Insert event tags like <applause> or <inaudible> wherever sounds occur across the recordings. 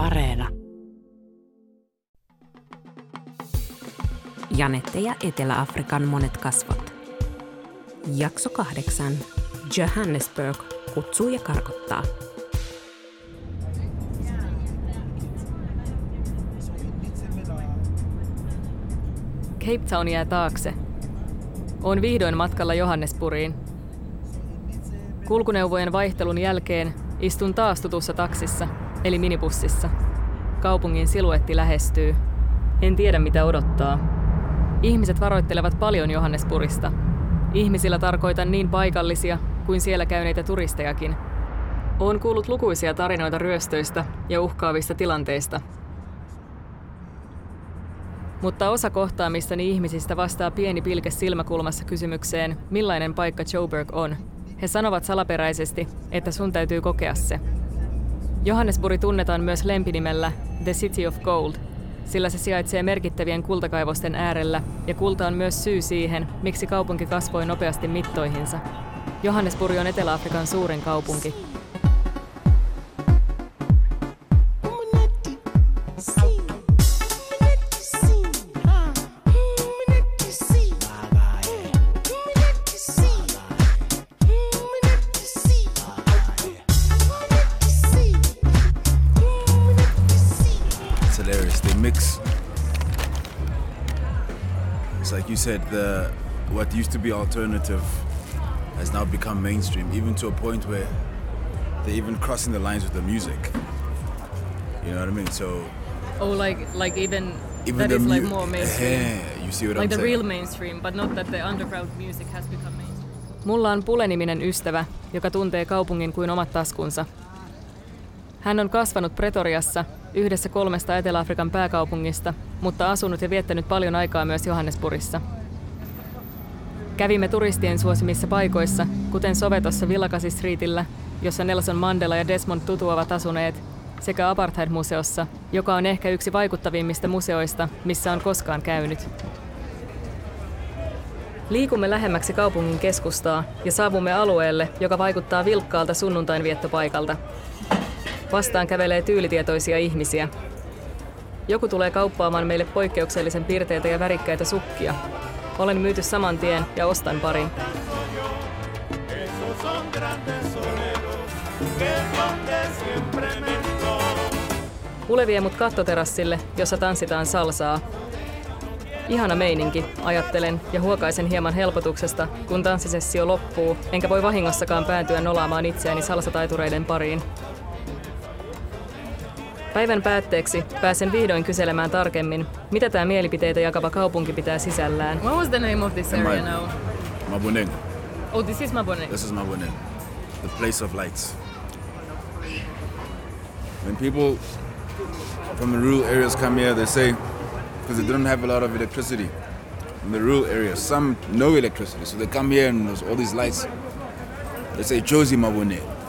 Areena. Janette ja Etelä-Afrikan monet kasvot. Jakso kahdeksan. Johannesburg kutsuu ja karkottaa. Cape Town jää taakse. On vihdoin matkalla Johannespuriin. Kulkuneuvojen vaihtelun jälkeen istun taas tutussa taksissa, eli minibussissa. Kaupungin siluetti lähestyy. En tiedä mitä odottaa. Ihmiset varoittelevat paljon Johannespurista. Ihmisillä tarkoitan niin paikallisia kuin siellä käyneitä turistejakin. Olen kuullut lukuisia tarinoita ryöstöistä ja uhkaavista tilanteista – mutta osa kohtaamistani ihmisistä vastaa pieni pilke silmäkulmassa kysymykseen, millainen paikka Joburg on. He sanovat salaperäisesti, että sun täytyy kokea se. Johannesburg tunnetaan myös lempinimellä The City of Gold, sillä se sijaitsee merkittävien kultakaivosten äärellä ja kulta on myös syy siihen, miksi kaupunki kasvoi nopeasti mittoihinsa. Johannesburg on Etelä-Afrikan suurin kaupunki said, the what used to be alternative has now become mainstream, even to a point where they're even crossing the lines with the music. You know what I mean? So. Oh, like like even, even that is mu- like more mainstream. Yeah, you see what like I'm the saying? real mainstream, but not that the underground music has become mainstream. Mulla on Pule-niminen ystävä, joka tuntee kaupungin kuin omat taskunsa. Hän on kasvanut Pretoriassa, yhdessä kolmesta Etelä-Afrikan pääkaupungista, mutta asunut ja viettänyt paljon aikaa myös Johannesburgissa. Kävimme turistien suosimissa paikoissa, kuten Sovetossa Villakasi Streetillä, jossa Nelson Mandela ja Desmond Tutu ovat asuneet, sekä Apartheid-museossa, joka on ehkä yksi vaikuttavimmista museoista, missä on koskaan käynyt. Liikumme lähemmäksi kaupungin keskustaa ja saavumme alueelle, joka vaikuttaa vilkkaalta sunnuntainviettopaikalta. Vastaan kävelee tyylitietoisia ihmisiä. Joku tulee kauppaamaan meille poikkeuksellisen pirteitä ja värikkäitä sukkia. Olen myyty saman tien ja ostan parin. Ule vie mut kattoterassille, jossa tanssitaan salsaa. Ihana meininki, ajattelen ja huokaisen hieman helpotuksesta, kun tanssisessio loppuu, enkä voi vahingossakaan päätyä nolaamaan itseäni salsataitureiden pariin. Päivän päätteeksi pääsen vihdoin kyselemään tarkemmin, mitä tämä mielipiteitä jakava kaupunki pitää sisällään. What was the name of this area now? Maboneng. Oh, this is Maboneng. This is Maboneng, the place of lights. When people from the rural areas come here, they say, because they don't have a lot of electricity in the rural areas, some no electricity, so they come here and there's all these lights. They say Josie Maboneng.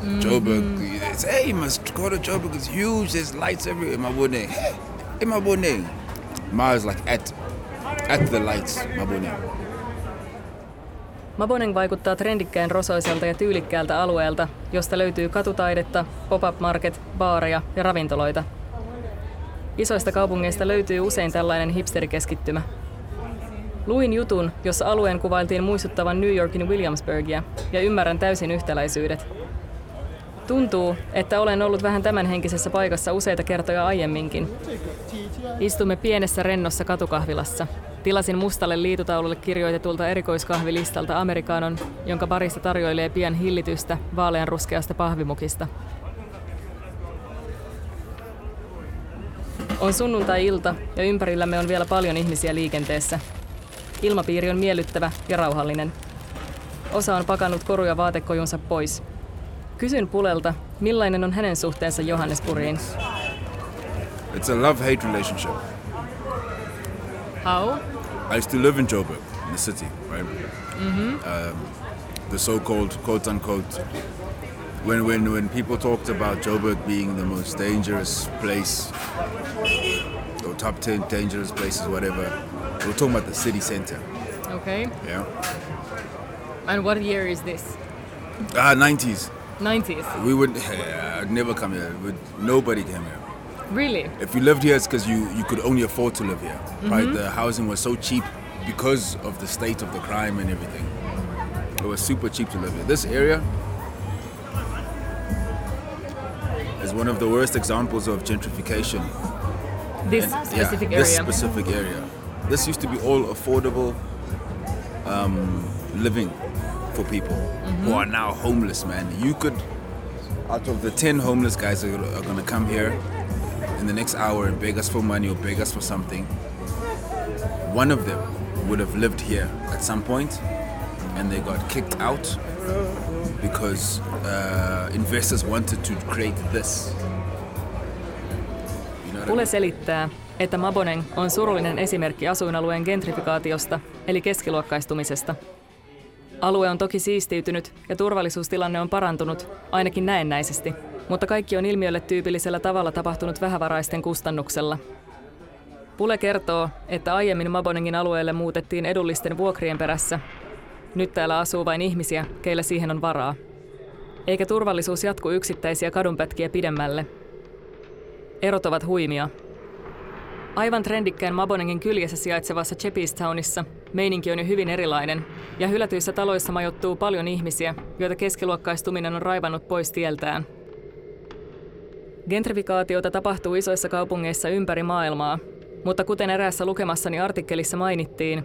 Mm-hmm. Joburg. They say, hey, you must go to Joburg. It's huge. There's lights everywhere. In my bonnet. In my bonnet. Mars like at, at the lights. Maboneng. Maboneng vaikuttaa trendikkään rosoiselta ja tyylikkäältä alueelta, josta löytyy katutaidetta, pop-up market, baareja ja ravintoloita. Isoista kaupungeista löytyy usein tällainen hipsterikeskittymä. Luin jutun, jossa alueen kuvailtiin muistuttavan New Yorkin Williamsburgia, ja ymmärrän täysin yhtäläisyydet – Tuntuu, että olen ollut vähän tämänhenkisessä paikassa useita kertoja aiemminkin. Istumme pienessä rennossa katukahvilassa. Tilasin mustalle liitutaululle kirjoitetulta erikoiskahvilistalta amerikaanon, jonka barista tarjoilee pian hillitystä vaaleanruskeasta pahvimukista. On sunnuntai-ilta ja ympärillämme on vielä paljon ihmisiä liikenteessä. Ilmapiiri on miellyttävä ja rauhallinen. Osa on pakannut koruja vaatekojunsa pois – Kysyn Pulelta, millainen on hänen suhteensa Johannesburgiin. It's a love-hate relationship. How? I used to live in Joburg, in the city, right? Mm-hmm. Um, the so-called quote-unquote when when when people talked about Joburg being the most dangerous place or top 10 dangerous places whatever we're talking about the city center okay yeah and what year is this ah 90s 90s? We would <laughs> I'd never come here. Would nobody came here. Really? If you lived here, it's because you, you could only afford to live here. Right? The housing was so cheap because of the state of the crime and everything. It was super cheap to live here. This area is one of the worst examples of gentrification. This And- specific yeah, This specific area. This used to be all affordable um, living for people who are now homeless, man. You could, out of the 10 homeless guys that are going to come here in the next hour and beg us for money or beg us for something, one of them would have lived here at some point and they got kicked out because uh, investors wanted to create this. You know what I Pule mean? selittää, että Maboneng on surullinen esimerkki asuinalueen gentrifikaatiosta, eli keskiluokkaistumisesta. Alue on toki siistiytynyt ja turvallisuustilanne on parantunut, ainakin näennäisesti, mutta kaikki on ilmiölle tyypillisellä tavalla tapahtunut vähävaraisten kustannuksella. Pule kertoo, että aiemmin Mabonengin alueelle muutettiin edullisten vuokrien perässä. Nyt täällä asuu vain ihmisiä, keillä siihen on varaa. Eikä turvallisuus jatku yksittäisiä kadunpätkiä pidemmälle. Erot ovat huimia. Aivan trendikkään Mabonengin kyljessä sijaitsevassa Chepistownissa meininki on jo hyvin erilainen, ja hylätyissä taloissa majoittuu paljon ihmisiä, joita keskiluokkaistuminen on raivannut pois tieltään. Gentrifikaatiota tapahtuu isoissa kaupungeissa ympäri maailmaa, mutta kuten eräässä lukemassani artikkelissa mainittiin,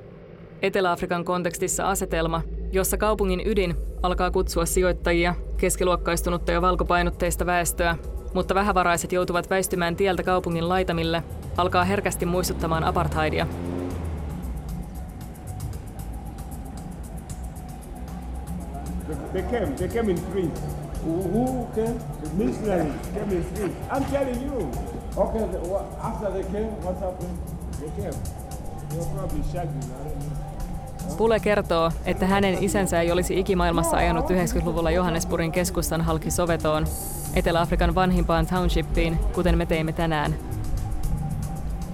Etelä-Afrikan kontekstissa asetelma, jossa kaupungin ydin alkaa kutsua sijoittajia, keskiluokkaistunutta ja valkopainotteista väestöä, mutta vähävaraiset joutuvat väistymään tieltä kaupungin laitamille, alkaa herkästi muistuttamaan apartheidia. They came. They came in threes. Who, came? The missionaries came in threes. I'm telling you. Okay. The, after they came, what happened? They came. They were probably shagging. I don't know. Pule kertoo, että hänen isänsä ei olisi ikimaailmassa ajanut 90-luvulla Johannesburgin keskustan halki Sovetoon, Etelä-Afrikan vanhimpaan townshipiin, kuten me teimme tänään.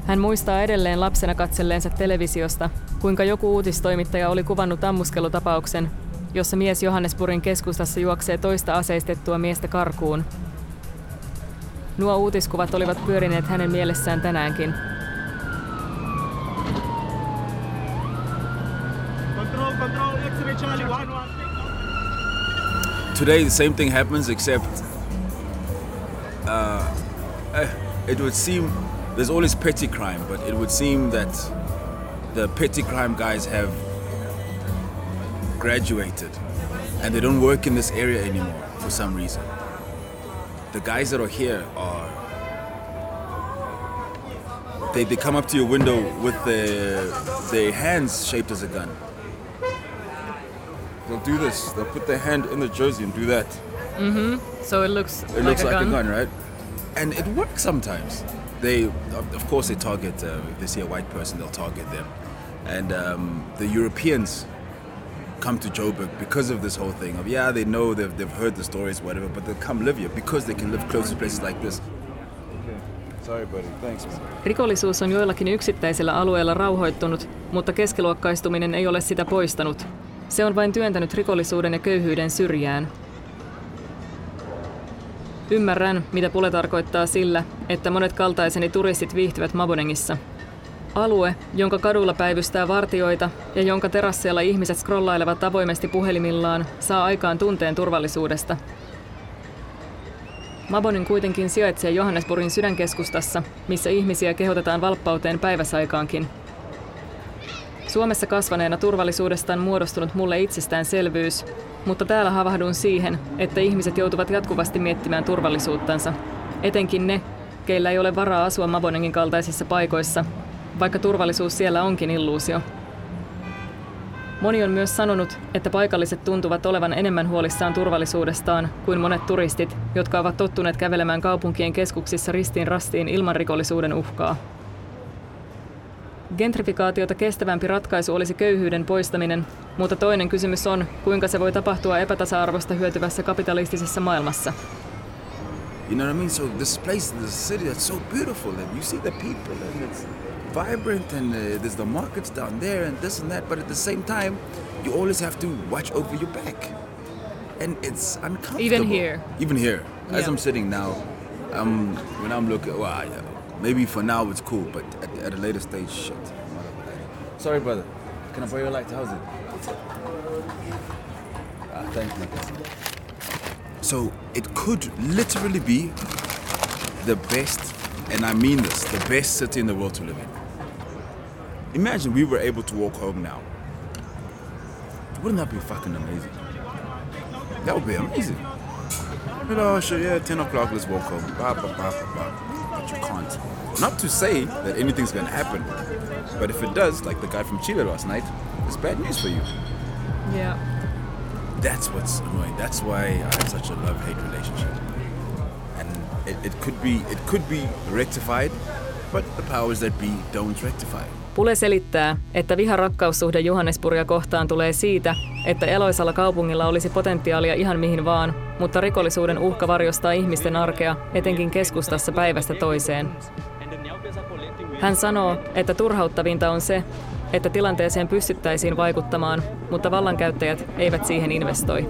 Hän muistaa edelleen lapsena katselleensa televisiosta, kuinka joku uutistoimittaja oli kuvannut ammuskelutapauksen, jossa mies Johannesburgin keskustassa juoksee toista aseistettua miestä karkuun. Nuo uutiskuvat olivat pyörineet hänen mielessään tänäänkin. Control, control. X-ray Charlie. One, one. today the same thing happens except uh, eh, it would seem there's always petty crime but it would seem that the petty crime guys have graduated and they don't work in this area anymore for some reason the guys that are here are they, they come up to your window with their, their hands shaped as a gun they'll do this they'll put their hand in the jersey and do that Mm-hmm. So it looks it looks like a gun, right? And it works sometimes. They, of course, they target. Uh, if they see a white person, they'll target them. And um, the Europeans come to Joburg because of this whole thing. Of yeah, they know they've, they've heard the stories, whatever, but they come live here because they can live close to places like this. Okay. Sorry, buddy. Thanks, man. Rikollisuus on joillakin yksittäisillä alueilla rauhoittunut, mutta keskiluokkaistuminen ei ole sitä poistanut. Se on vain työntänyt rikollisuuden ja köyhyyden syrjään. Ymmärrän, mitä Pule tarkoittaa sillä, että monet kaltaiseni turistit viihtyvät Mabonengissa. Alue, jonka kadulla päivystää vartioita ja jonka terasseilla ihmiset scrollailevat avoimesti puhelimillaan, saa aikaan tunteen turvallisuudesta. Mabonin kuitenkin sijaitsee Johannesburgin sydänkeskustassa, missä ihmisiä kehotetaan valppauteen päiväsaikaankin. Suomessa kasvaneena turvallisuudesta on muodostunut mulle itsestäänselvyys, mutta täällä havahdun siihen, että ihmiset joutuvat jatkuvasti miettimään turvallisuuttansa. Etenkin ne, keillä ei ole varaa asua Mabonengin kaltaisissa paikoissa, vaikka turvallisuus siellä onkin illuusio. Moni on myös sanonut, että paikalliset tuntuvat olevan enemmän huolissaan turvallisuudestaan kuin monet turistit, jotka ovat tottuneet kävelemään kaupunkien keskuksissa ristiin rastiin ilman rikollisuuden uhkaa. Gentrifikaatiota kestävämpi ratkaisu olisi köyhyyden poistaminen, mutta toinen kysymys on, kuinka se voi tapahtua epätasa-arvosta hyötyvässä kapitalistisessa maailmassa. You know what I mean? So this place, this city that's so beautiful, and you see the people, and it's vibrant, and uh, there's the markets down there, and this and that. But at the same time, you always have to watch over your back. and it's uncomfortable. Even here? Even here, as Yeah. I'm sitting now, um, when I'm looking, well, yeah, maybe for now it's cool, but at, at a later stage, shit. Sorry, brother. Can I borrow your light? How's it? So it could literally be the best, and I mean this, the best city in the world to live in. Imagine we were able to walk home now. Wouldn't that be fucking amazing? That would be amazing. You oh, know, sure, yeah, 10 o'clock, let's walk home. Bah, bah, bah. But you can't. Not to say that anything's gonna happen, but if it does, like the guy from Chile last night, it's bad news for you. Yeah. That's what's annoying. That's why I have such a love-hate relationship. And it, it could be it could be rectified, but the powers that be don't rectify. it. Pule selittää, että viha-rakkaussuhde Johannesburgia kohtaan tulee siitä, että eloisalla kaupungilla olisi potentiaalia ihan mihin vaan, mutta rikollisuuden uhka varjostaa ihmisten arkea, etenkin keskustassa päivästä toiseen. Hän sanoo, että turhauttavinta on se, että tilanteeseen pystyttäisiin vaikuttamaan, mutta vallankäyttäjät eivät siihen investoi.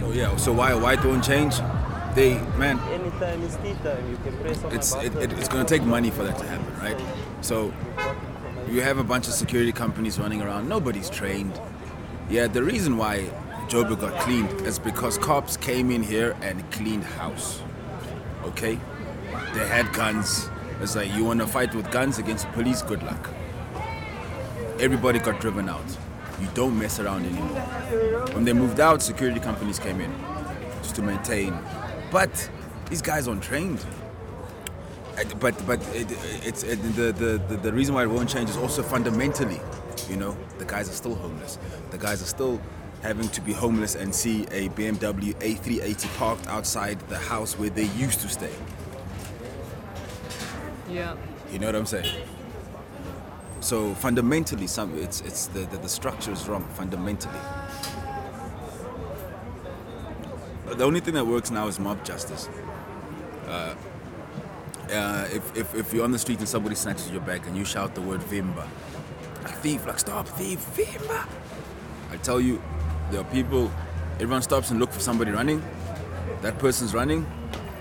So yeah. So why why don't change? They man, Anytime is tea time. You can press on it's it, it, it's going to take money for that to happen, right? So you have a bunch of security companies running around. Nobody's trained. Yeah, the reason why Joburg got cleaned is because cops came in here and cleaned house. Okay, they had guns. It's like you want to fight with guns against the police. Good luck. Everybody got driven out. You don't mess around anymore. When they moved out, security companies came in just to maintain. But these guys aren't trained. But but it, it's it, the, the the the reason why it won't change is also fundamentally, you know, the guys are still homeless. The guys are still having to be homeless and see a BMW A380 parked outside the house where they used to stay. Yeah. You know what I'm saying? So fundamentally, some it's it's the the, the structure is wrong fundamentally. The only thing that works now is mob justice. Uh, uh, if, if, if you're on the street and somebody snatches your bag and you shout the word Vimba, like thief, like stop, thief, Vimba. I tell you, there are people. Everyone stops and look for somebody running. That person's running.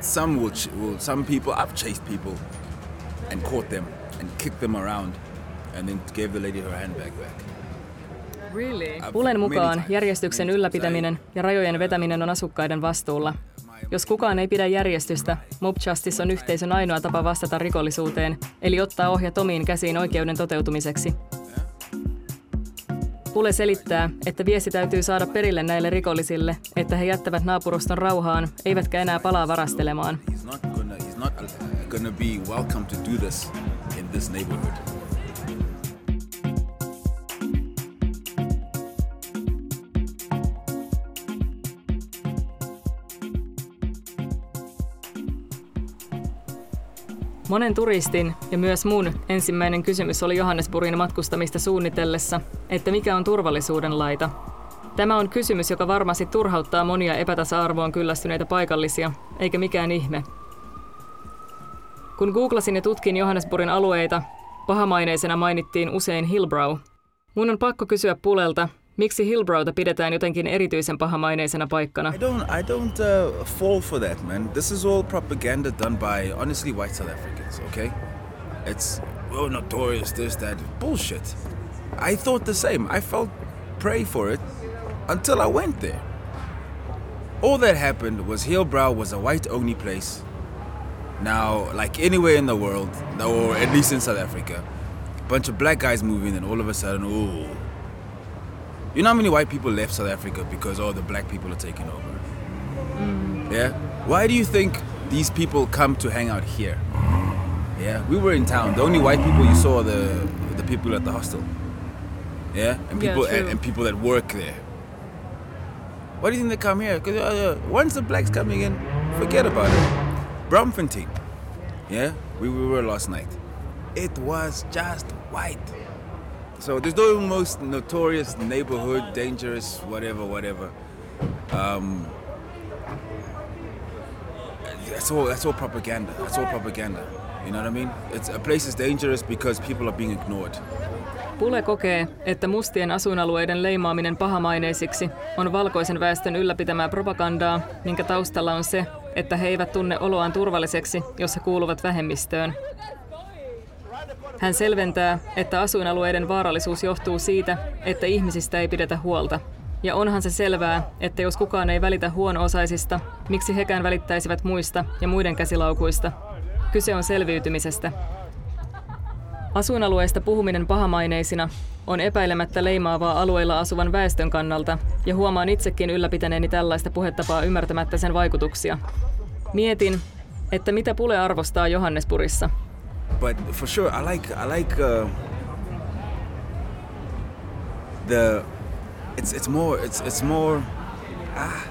Some will, will. Some people. I've chased people and caught them and kicked them around, and then gave the lady her handbag back. Really? Pulen mukaan järjestyksen ylläpitäminen ja rajojen vetäminen on asukkaiden vastuulla. Jos kukaan ei pidä järjestystä, Mob Justice on yhteisön ainoa tapa vastata rikollisuuteen, eli ottaa ohjat omiin käsiin oikeuden toteutumiseksi. Pule selittää, että viesti täytyy saada perille näille rikollisille, että he jättävät naapuruston rauhaan, eivätkä enää palaa varastelemaan. He's not gonna. He's not uh, gonna be welcome to do this in this neighborhood. Monen turistin ja myös mun ensimmäinen kysymys oli Johannesburgin matkustamista suunnitellessa, että mikä on turvallisuuden laita. Tämä on kysymys, joka varmasti turhauttaa monia epätasa-arvoon kyllästyneitä paikallisia, eikä mikään ihme. Kun googlasin ja tutkin Johannesburgin alueita, pahamaineisena mainittiin usein Hillbrow. Mun on pakko kysyä Pulelta, miksi Hillbrowta pidetään jotenkin erityisen pahamaineisena paikkana. I don't. I don't uh, fall for that, man. This is all propaganda done by honestly white South Africans. Okay, it's oh notorious this that bullshit. I thought the same. I felt prey for it until I went there. All that happened was Hillbrow was a white-only place. Now, like anywhere in the world, or at least in South Africa, bunch of black guys moving, and all of a sudden, ooh. You know how many white people left South Africa because all the black people are taking over? Yeah? Why do you think these people come to hang out here? Yeah? We were in town. The only white people you saw are the the people at the hostel. Yeah? And people true. and, and people that work there. Why do you think they come here? Because uh, once the blacks coming in, forget about it. Bromfontein. Yeah? We, we were last night. It was just white. So there's no most notorious neighborhood, dangerous, whatever, whatever. Um, that's all that's all propaganda. That's all propaganda. You know what I mean? It's a place is dangerous because people are being ignored. Pule kokee, että mustien asuinalueiden leimaaminen pahamaineisiksi on valkoisen väestön ylläpitämää propagandaa, minkä taustalla on se, että he eivät tunne oloaan turvalliseksi, jos he kuuluvat vähemmistöön. Hän selventää, että asuinalueiden vaarallisuus johtuu siitä, että ihmisistä ei pidetä huolta. Ja onhan se selvää, että jos kukaan ei välitä huono-osaisista, miksi hekään välittäisivät muista ja muiden käsilaukuista. Kyse on selviytymisestä. Asuinalueista puhuminen pahamaineisina on epäilemättä leimaavaa alueilla asuvan väestön kannalta, ja huomaan itsekin ylläpitäneeni tällaista puhetapaa ymmärtämättä sen vaikutuksia. Mietin, että mitä Pule arvostaa Johannesburissa. But for sure, I like I like uh, the it's it's more it's it's more ah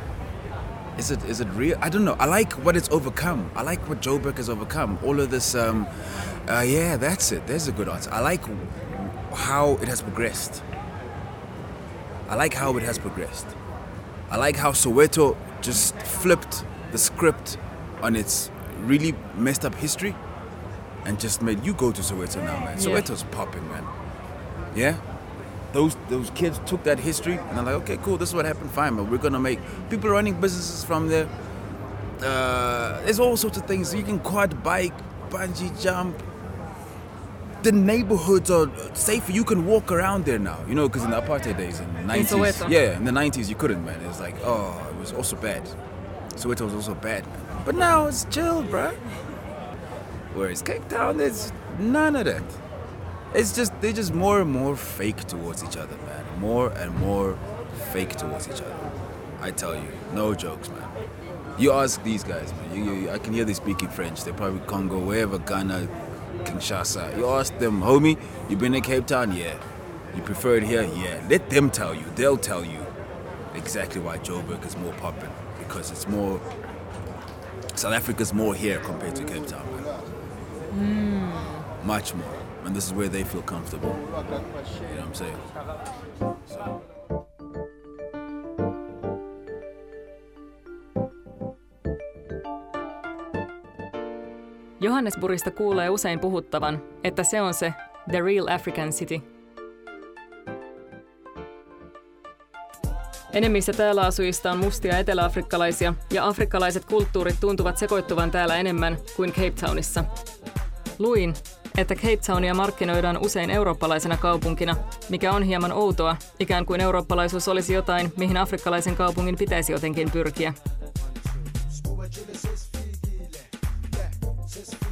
is it is it real? I don't know. I like what it's overcome. I like what Joe Joburg has overcome. All of this. Um, uh, yeah, that's it. There's a good answer. I like how it has progressed. I like how it has progressed. I like how Soweto just flipped the script on its really messed up history and just made you go to Soweto now, man. Yeah. Soweto's popping, man. Yeah? Those those kids took that history and they're like, okay, cool, this is what happened, fine, but we're gonna make people running businesses from there. Uh, there's all sorts of things. You can quad bike, bungee jump. The neighborhoods are safer. You can walk around there now, you know, because in the apartheid days in the 90s. Soweto. yeah, in the 90s you couldn't, man. It was like, oh, it was also bad. Soweto was also bad, man. But now it's chill, bruh. Whereas Cape Town, there's none of that. It's just they're just more and more fake towards each other, man. More and more fake towards each other. I tell you, no jokes, man. You ask these guys, man. You, you, I can hear they speaking French. They're probably Congo, wherever, Ghana, Kinshasa. You ask them, homie, you been in Cape Town? Yeah. You prefer it here? Yeah. Let them tell you. They'll tell you exactly why Joburg is more popping because it's more. South Africa's more here compared to Cape Town, man. Much more. And this is where they feel comfortable. You know what I'm saying? So. Johannesburgista kuulee usein puhuttavan, että se on se The Real African City. Enemmistö täällä asujista on mustia eteläafrikkalaisia, ja afrikkalaiset kulttuurit tuntuvat sekoittuvan täällä enemmän kuin Cape Townissa. Luin, että Cape Townia markkinoidaan usein eurooppalaisena kaupunkina, mikä on hieman outoa, ikään kuin eurooppalaisuus olisi jotain, mihin afrikkalaisen kaupungin pitäisi jotenkin pyrkiä.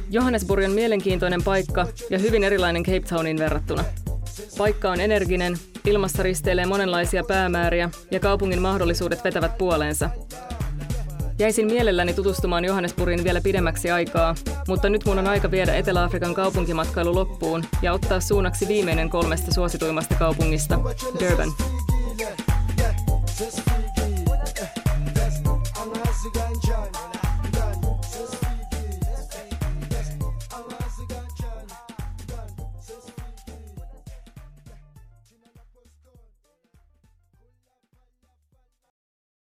Johannesburg on mielenkiintoinen paikka ja hyvin erilainen Cape Townin verrattuna. Paikka on energinen, ilmassa risteilee monenlaisia päämääriä ja kaupungin mahdollisuudet vetävät puoleensa. Jäisin mielelläni tutustumaan Johannesburgin vielä pidemmäksi aikaa, mutta nyt mun on aika viedä Etelä-Afrikan kaupunkimatkailu loppuun ja ottaa suunnaksi viimeinen kolmesta suosituimmasta kaupungista, Durban.